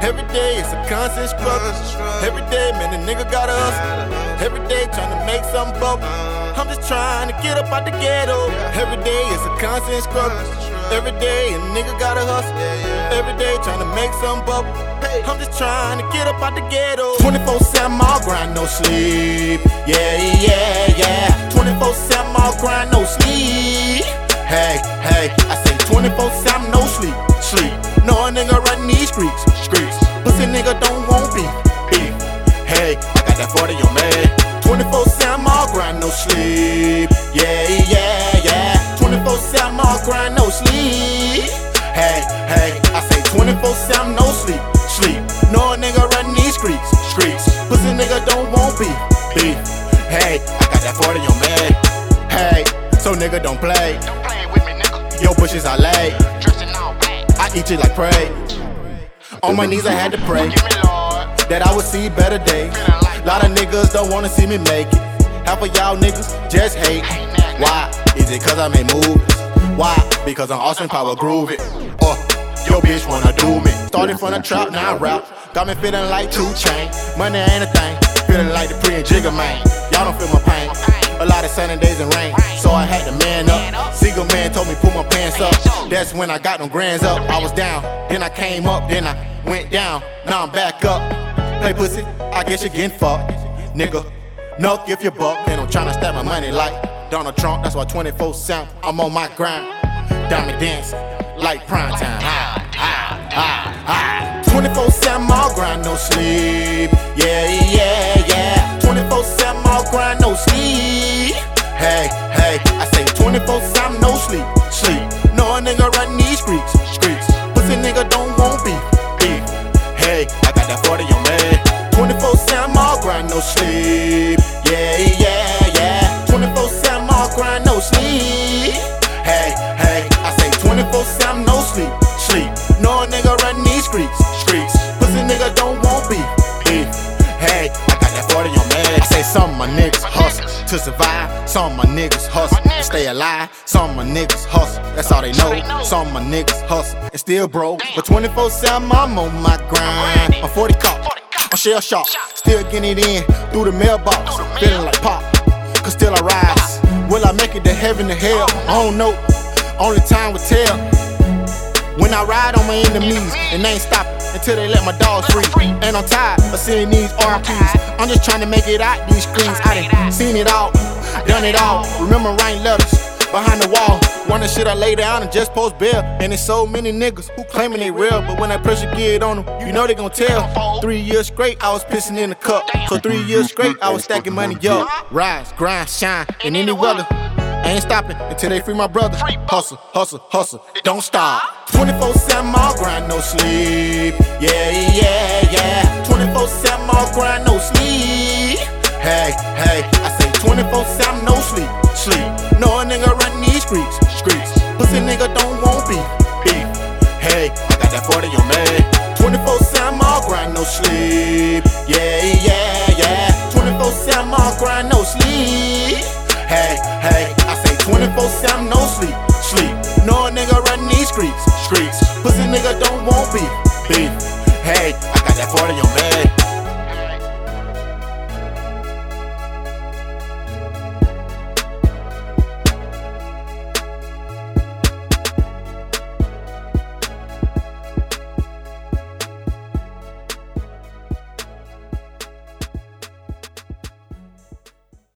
Every day it's a constant struggle. Every day, man, the nigga got us. Every day trying to make something bubble. Uh-huh. I'm just trying to get up out the ghetto. Every day it's a constant struggle. Every day a nigga gotta hustle. Every day trying to make some bubble. I'm just trying to get up out the ghetto. 24 7 all grind, no sleep. Yeah, yeah, yeah. 24 7 all grind, no sleep. Hey, hey, I say 24 7 no sleep. Sleep. No a nigga run these streets. 24 7 all grind, no sleep. Hey, hey, I say 24 7 no sleep. Sleep. No nigga run these streets. Streets. Pussy nigga don't want beef. Beef. Hey, I got that 40 on me. Hey, so nigga don't play. Don't play with me, nigga. Yo, bushes I lay. Dressing all black. I eat it like prey. On my knees, I had to pray Give me Lord. that I would see better days. Lot of niggas don't wanna see me make it. Half of y'all niggas just hate. Why? Is it cause I make movies? Why? Because I'm Austin Power grooving. Oh, uh, your bitch wanna do me. Started from the trap, now I rap. Got me feeling like 2 Chainz. Money ain't a thing. Feeling like Dupri and Jigga man. Y'all don't feel my pain. A lot of sunny days and rain. So I had to man up. Seagull man told me pull my pants up. That's when I got them grands up. I was down, then I came up, then I went down. Now I'm back up. Play pussy, I guess you're getting fucked. Nigga, nuck if you buck. And I'm tryna stack my money like Donald Trump. That's why 24 7 I'm on my grind. Deion Sanders like prime time. Ah, ah, ah, ah. 24 7 all grind, no sleep. Yeah, yeah, yeah. 24 7 all grind, no sleep. Hey, hey, I say 24 7 no sleep. Sleep. No a nigga run these streets. Streets. Pussy nigga don't want beef. Beef. Hey, I got that 40 on me. 24 7 all grind, no sleep. Yeah, yeah. I got that 40 on me. I say some of my niggas hustle to survive. Some of my niggas hustle to stay alive. Some of my niggas hustle, that's all they know. Some of my niggas hustle and still broke. But 24 7, I'm on my grind. I'm 40 caught. I'm shell shock. Still getting it in through the mailbox. Feeling like Pac. Cause still I rise. Will I make it to heaven or hell? I don't know. Only time will tell. When I ride on my enemies and they ain't stopping until they let my dogs free. And I'm tired of seeing these RPs. I'm just trying to make it out these screens. I done seen it all, done it all. Remember writing letters behind the wall. Wonder should I lay down and just post bail? And there's so many niggas who claiming they real, but when that pressure get on them, you know they gon' tell. Three years straight, I was pissing in the cup. So three years straight, I was stacking money up. Rise, grind, shine in any weather. I ain't stopping until they free my brother. Hustle, hustle, hustle, don't stop. 24 7 all grind, no sleep. Yeah, yeah, yeah. 24 7 all grind, no sleep. Hey, hey, I say 24 7 no sleep. Sleep. No a nigga run these streets. Streets. Pussy nigga don't want beef. Beef. Hey, I got that 40 on me. 24 7 all grind, no sleep. Yeah, yeah, yeah. 24 7 all grind, no sleep. Hey, hey, I say 24 7 no sleep. Sleep. No a nigga run these streets. Streets. Pussy nigga don't want beef. Beef. Hey, I got that 40 on me.